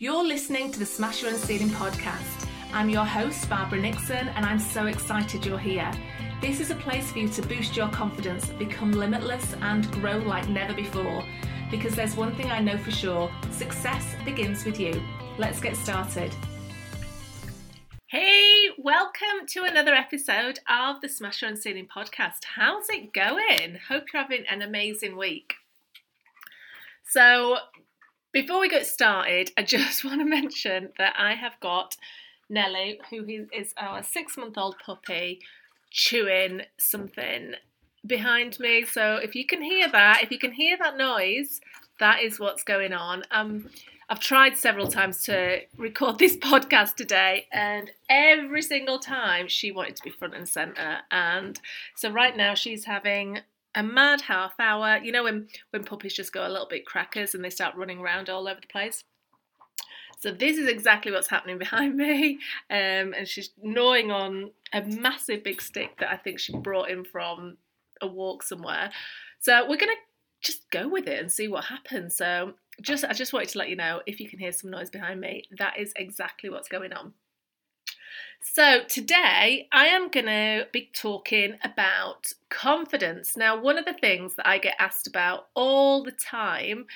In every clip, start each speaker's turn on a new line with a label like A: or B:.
A: You're listening to the Smash Your Own Ceiling podcast. I'm your host, Barbara Nixon, and I'm so excited you're here. This is a place for you to boost your confidence, become limitless, and grow like never before. Because there's one thing I know for sure success begins with you. Let's get started. Hey, welcome to another episode of the Smash Your Own Ceiling podcast. How's it going? Hope you're having an amazing week. So, before we get started, I just want to mention that I have got Nelly, who is our six month old puppy, chewing something behind me. So if you can hear that, if you can hear that noise, that is what's going on. Um, I've tried several times to record this podcast today, and every single time she wanted to be front and center. And so right now she's having a mad half hour. You know when when puppies just go a little bit crackers and they start running around all over the place. So this is exactly what's happening behind me, um, and she's gnawing on a massive big stick that I think she brought in from a walk somewhere. So we're gonna just go with it and see what happens. So just I just wanted to let you know if you can hear some noise behind me, that is exactly what's going on. So, today I am going to be talking about confidence. Now, one of the things that I get asked about all the time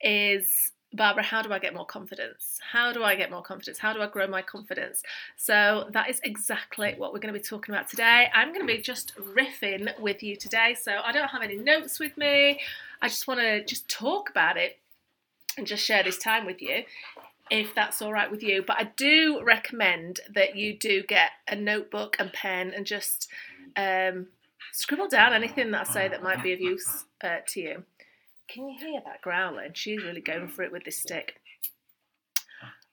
A: is Barbara, how do I get more confidence? How do I get more confidence? How do I grow my confidence? So, that is exactly what we're going to be talking about today. I'm going to be just riffing with you today. So, I don't have any notes with me. I just want to just talk about it and just share this time with you if that's all right with you. But I do recommend that you do get a notebook and pen and just um, scribble down anything that I say that might be of use uh, to you. Can you hear that growling? She's really going for it with this stick.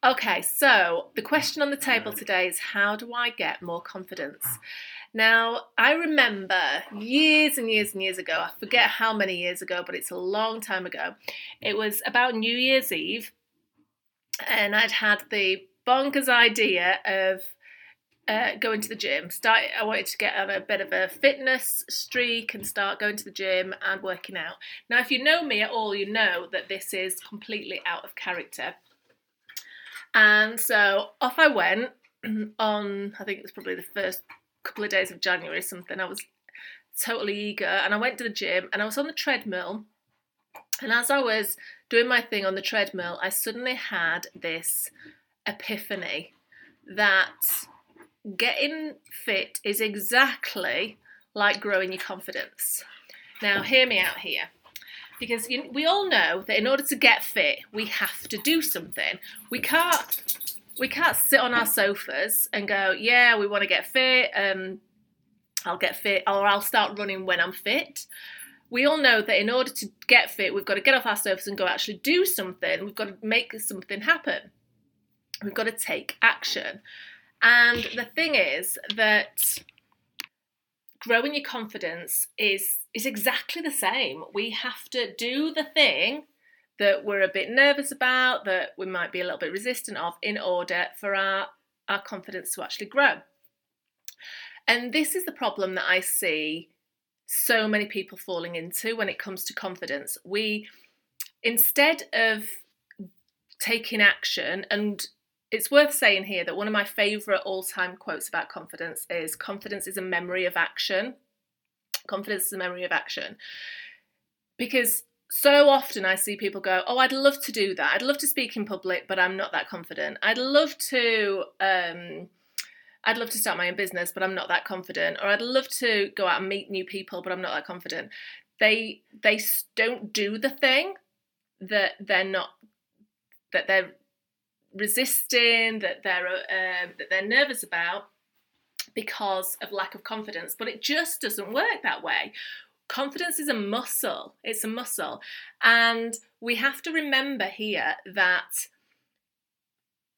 A: Okay, so the question on the table today is how do I get more confidence? Now, I remember years and years and years ago, I forget how many years ago, but it's a long time ago. It was about New Year's Eve, and I'd had the bonkers idea of uh, going to the gym. Start. I wanted to get on a bit of a fitness streak and start going to the gym and working out. Now, if you know me at all, you know that this is completely out of character. And so off I went on. I think it was probably the first couple of days of January, something. I was totally eager, and I went to the gym, and I was on the treadmill. And as I was doing my thing on the treadmill, I suddenly had this epiphany that getting fit is exactly like growing your confidence. Now, hear me out here. Because we all know that in order to get fit, we have to do something. We can't we can't sit on our sofas and go, yeah, we want to get fit. Um, I'll get fit, or I'll start running when I'm fit we all know that in order to get fit, we've got to get off our sofas and go actually do something. We've got to make something happen. We've got to take action. And the thing is that growing your confidence is is exactly the same. We have to do the thing that we're a bit nervous about, that we might be a little bit resistant of, in order for our, our confidence to actually grow. And this is the problem that I see so many people falling into when it comes to confidence. We, instead of taking action, and it's worth saying here that one of my favourite all time quotes about confidence is confidence is a memory of action. Confidence is a memory of action. Because so often I see people go, Oh, I'd love to do that. I'd love to speak in public, but I'm not that confident. I'd love to. Um, I'd love to start my own business, but I'm not that confident. Or I'd love to go out and meet new people, but I'm not that confident. They they don't do the thing that they're not that they're resisting, that they're uh, that they're nervous about because of lack of confidence. But it just doesn't work that way. Confidence is a muscle. It's a muscle, and we have to remember here that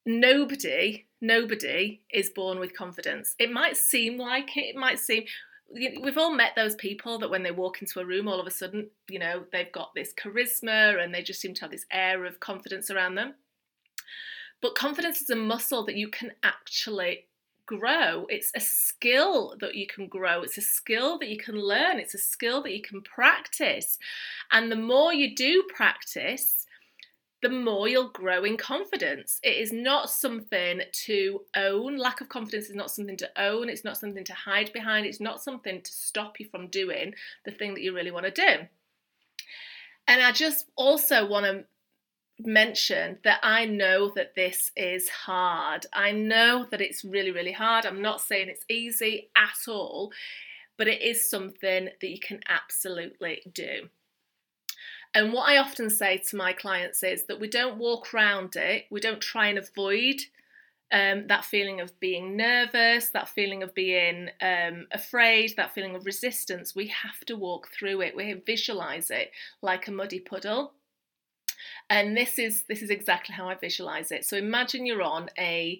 A: nobody nobody is born with confidence. It might seem like it, it might seem we've all met those people that when they walk into a room all of a sudden you know they've got this charisma and they just seem to have this air of confidence around them. But confidence is a muscle that you can actually grow. It's a skill that you can grow. It's a skill that you can learn. It's a skill that you can practice. And the more you do practice the more you'll grow in confidence. It is not something to own. Lack of confidence is not something to own. It's not something to hide behind. It's not something to stop you from doing the thing that you really want to do. And I just also want to mention that I know that this is hard. I know that it's really, really hard. I'm not saying it's easy at all, but it is something that you can absolutely do. And what I often say to my clients is that we don't walk around it, we don't try and avoid um, that feeling of being nervous, that feeling of being um, afraid, that feeling of resistance. We have to walk through it. We visualize it like a muddy puddle. And this is this is exactly how I visualize it. So imagine you're on a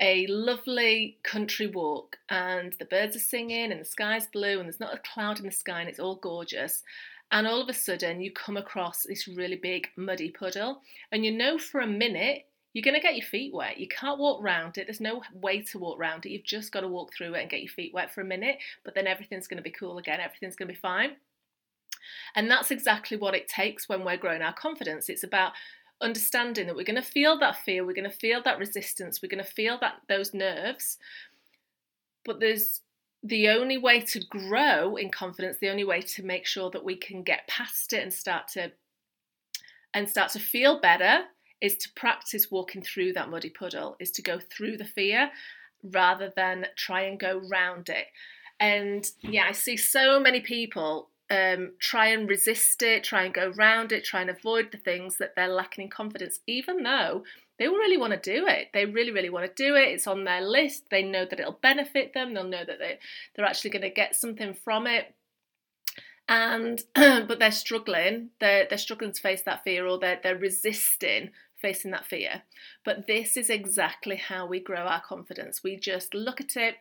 A: a lovely country walk and the birds are singing and the sky's blue and there's not a cloud in the sky and it's all gorgeous and all of a sudden you come across this really big muddy puddle and you know for a minute you're going to get your feet wet. You can't walk around it. There's no way to walk around it. You've just got to walk through it and get your feet wet for a minute but then everything's going to be cool again. Everything's going to be fine. And that's exactly what it takes when we're growing our confidence. It's about understanding that we're going to feel that fear we're going to feel that resistance we're going to feel that those nerves but there's the only way to grow in confidence, the only way to make sure that we can get past it and start to and start to feel better is to practice walking through that muddy puddle, is to go through the fear rather than try and go round it. And yeah, I see so many people um, try and resist it, try and go round it, try and avoid the things that they're lacking in confidence, even though they really want to do it. They really, really want to do it. It's on their list. They know that it'll benefit them. They'll know that they, they're actually going to get something from it. And but they're struggling. They're they're struggling to face that fear, or they're they're resisting facing that fear. But this is exactly how we grow our confidence. We just look at it,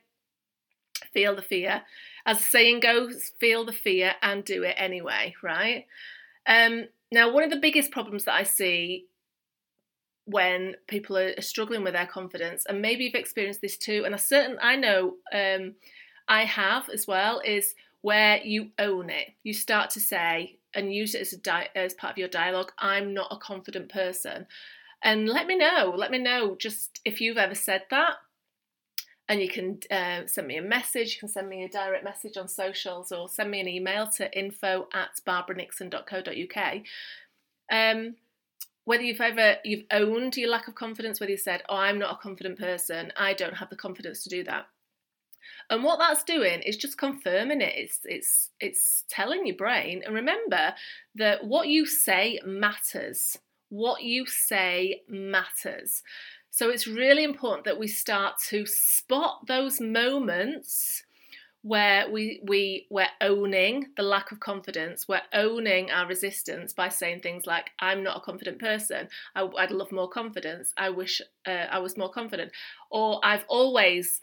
A: feel the fear. As the saying goes, feel the fear and do it anyway, right? Um, now, one of the biggest problems that I see when people are struggling with their confidence, and maybe you've experienced this too, and I certain I know um, I have as well, is where you own it. You start to say and use it as a di- as part of your dialogue. I'm not a confident person, and let me know. Let me know just if you've ever said that. And you can uh, send me a message. You can send me a direct message on socials, or send me an email to info at barbaranixon.co.uk. Um, whether you've ever you've owned your lack of confidence whether you said oh i'm not a confident person. I don't have the confidence to do that. And what that's doing is just confirming it. It's it's it's telling your brain and remember that what you say matters. What you say matters. So it's really important that we start to spot those moments where we we we're owning the lack of confidence. We're owning our resistance by saying things like i'm not a confident person. I, would love more confidence. I wish uh, i was more confident. Or i've always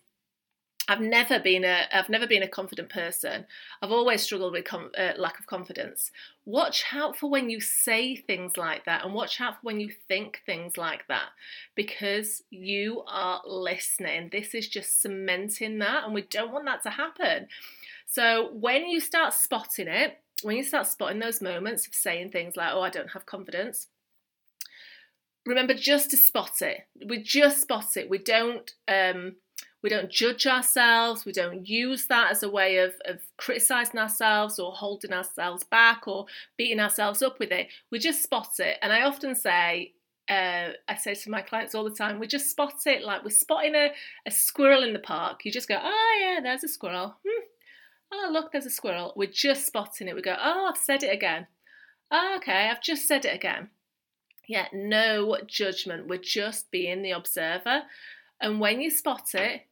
A: I've never been a I've never been a confident person. I've always struggled with com- uh, lack of confidence. Watch out for when you say things like that, and watch out for when you think things like that, because you are listening. This is just cementing that, and we don't want that to happen. So when you start spotting it, when you start spotting those moments of saying things like, "Oh, I don't have confidence," remember just to spot it. We just spot it. We don't. Um, we don't judge ourselves, we don't use that as a way of, of criticizing ourselves or holding ourselves back or beating ourselves up with it. We just spot it. And I often say, uh, I say to my clients all the time, we just spot it like we're spotting a, a squirrel in the park. You just go, oh, yeah, there's a squirrel. Hmm. Oh, look, there's a squirrel. We're just spotting it. We go, oh, I've said it again. Oh, okay, I've just said it again. Yeah, no judgment. We're just being the observer. And when you spot it,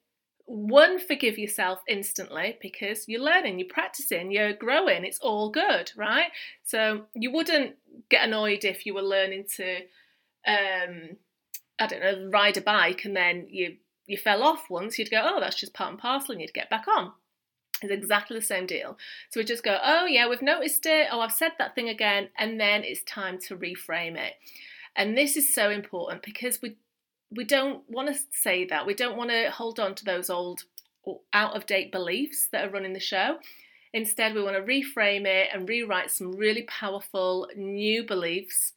A: one, forgive yourself instantly because you're learning, you're practicing, you're growing, it's all good, right? So you wouldn't get annoyed if you were learning to, um, I don't know, ride a bike and then you you fell off once, you'd go, oh, that's just part and parcel, and you'd get back on. It's exactly the same deal. So we just go, oh yeah, we've noticed it. Oh, I've said that thing again, and then it's time to reframe it. And this is so important because we we don't want to say that. We don't want to hold on to those old out of date beliefs that are running the show. Instead, we want to reframe it and rewrite some really powerful new beliefs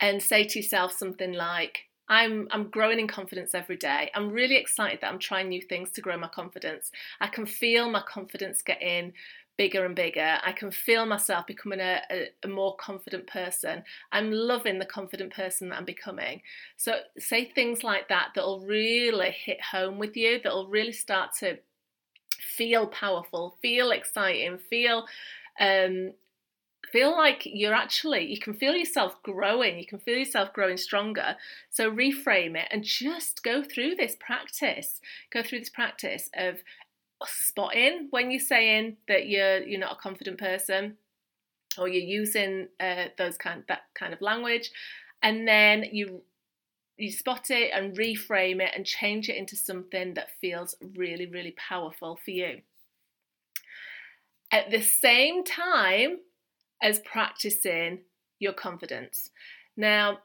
A: and say to yourself something like, I'm I'm growing in confidence every day. I'm really excited that I'm trying new things to grow my confidence. I can feel my confidence getting bigger and bigger. I can feel myself becoming a, a, a, more confident person. I'm loving the confident person that I'm becoming. So say things like that that'll really hit home with you, that'll really start to feel powerful, feel exciting, feel um, feel like you're actually you can feel yourself growing you can feel yourself growing stronger so reframe it and just go through this practice go through this practice of spotting when you're saying that you're you're not a confident person or you're using uh, those kind that kind of language and then you you spot it and reframe it and change it into something that feels really really powerful for you at the same time as practicing your confidence. Now,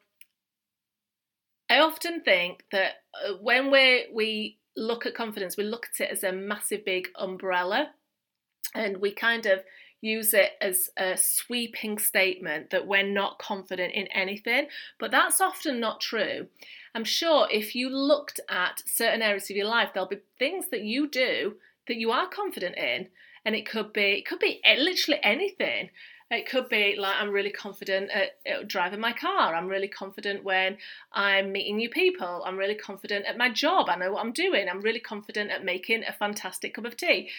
A: I often think that uh, when we we look at confidence, we look at it as a massive big umbrella, and we kind of use it as a sweeping statement that we're not confident in anything, but that's often not true. I'm sure if you looked at certain areas of your life, there'll be things that you do that you are confident in, and it could be it could be eh, literally anything. It could be like I'm really confident at, at, driving my car. I'm really confident when I'm meeting new people. I'm really confident at my job. I know what I'm doing. I'm really confident at making a fantastic cup of tea.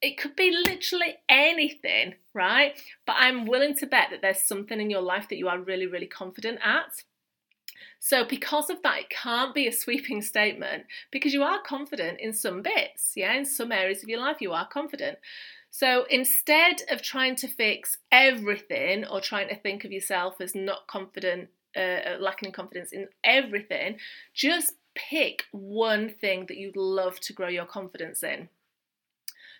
A: It could be literally anything, right? But I'm willing to bet that there's something in your life that you are really, really confident at. So, because of that, it can't be a sweeping statement because you are confident in some bits, yeah, in some areas of your life, you are confident. So instead of trying to fix everything or trying to think of yourself as not confident, uh, uh, lacking in confidence in everything, just pick one thing that you'd love to grow your confidence in.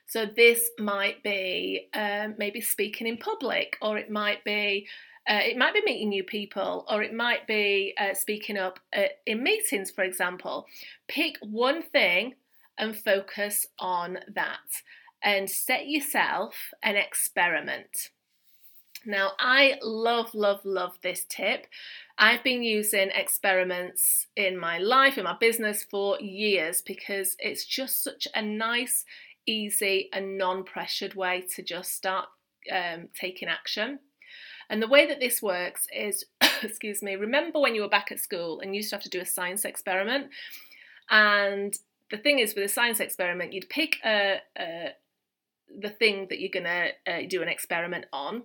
A: So this might be um, maybe speaking in public, or it might be uh, it might be meeting new people, or it might be uh, speaking up at, in meetings, for example. Pick one thing and focus on that and set yourself an experiment. Now, I love, love, love this tip. I've been using experiments in my life, in my business for years because it's just such a nice, easy, and non pressured way to just start um, taking action. And the way that this works is, excuse me, remember when you were back at school and you used to have to do a science experiment? And the thing is, with a science experiment, you'd pick a, a, the thing that you're going to uh, do an experiment on.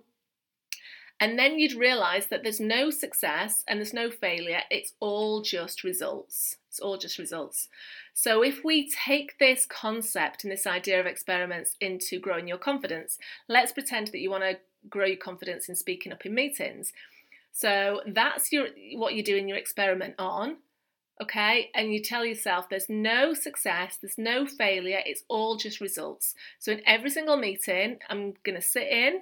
A: And then you'd realize that there's no success and there's no failure. It's all just results. It's all just results. So, if we take this concept and this idea of experiments into growing your confidence, let's pretend that you want to grow your confidence in speaking up in meetings. So, that's your what you're doing your experiment on okay? And you tell yourself there's no success, there's no failure, it's all just results. So in every single meeting, I'm going to sit in,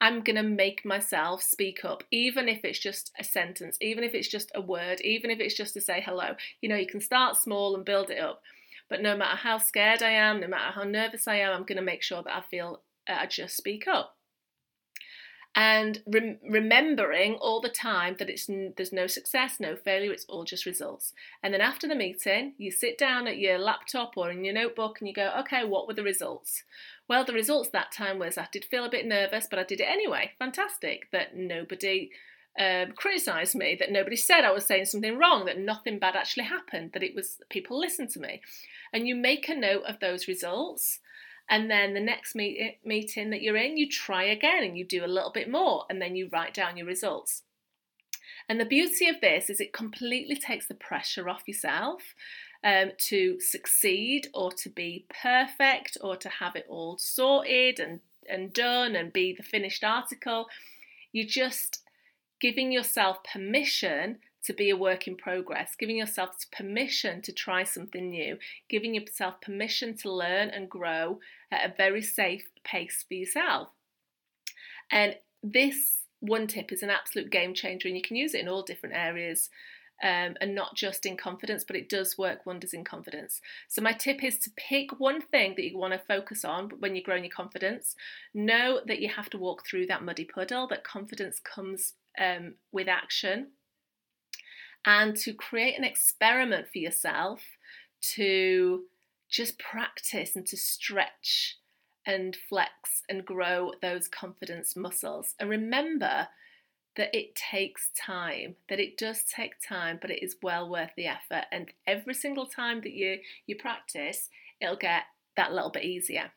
A: I'm going to make myself speak up, even if it's just a sentence, even if it's just a word, even if it's just to say hello. You know, you can start small and build it up. But no matter how scared I am, no matter how nervous I am, I'm going to make sure that I feel uh, I just speak up and rem- remembering all the time that it's there's no success, no failure, it's all just results. And then after the meeting, you sit down at your laptop or in your notebook and you go, okay, what were the results? Well, the results that time was I did feel a bit nervous, but I did it anyway. Fantastic that nobody um, criticised me, that nobody said I was saying something wrong, that nothing bad actually happened, that it was people listened to me. And you make a note of those results and then the next meet- meeting that you're in, you try again and you do a little bit more, and then you write down your results. And the beauty of this is it completely takes the pressure off yourself um, to succeed or to be perfect or to have it all sorted and, and done and be the finished article. You're just giving yourself permission to be a work in progress, giving yourself permission to try something new, giving yourself permission to learn and grow at a very safe pace for yourself. And this one tip is an absolute game changer, and you can use it in all different areas. Um, and not just in confidence, but it does work wonders in confidence. So, my tip is to pick one thing that you want to focus on when you're growing your confidence. Know that you have to walk through that muddy puddle, that confidence comes um, with action and to create an experiment for yourself to just practice and to stretch and flex and grow those confidence muscles. And remember that it takes time, that it does take time, but it is well worth the effort. And every single time that you, you practice, it'll get that little bit easier.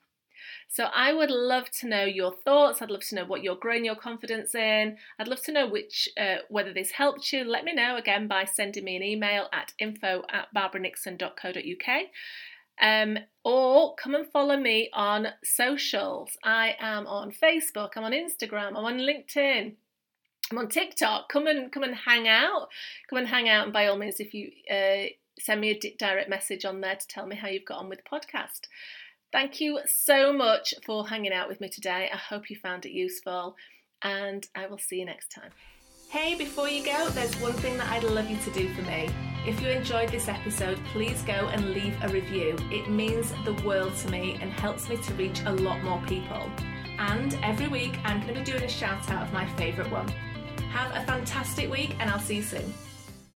A: So I would love to know your thoughts. I'd love to know what you're growing your confidence in. I'd love to know which uh, whether this helped you. Let me know again by sending me an email at info at barbaranixon.co.uk. Um, or come and follow me on socials. I am on Facebook, I'm on Instagram, I'm on LinkedIn, I'm on TikTok. Come and come and hang out. Come and hang out, and by all means, if you uh, send me a direct message on there to tell me how you've got on with the podcast. Thank you so much for hanging out with me today. I hope you found it useful, and I will see you next time. Hey, before you go, there's one thing that I'd love you to do for me. If you enjoyed this episode, please go and leave a review. It means the world to me and helps me to reach a lot more people. And every week, I'm going to be doing a shout out of my favourite one. Have a fantastic week, and I'll see you soon.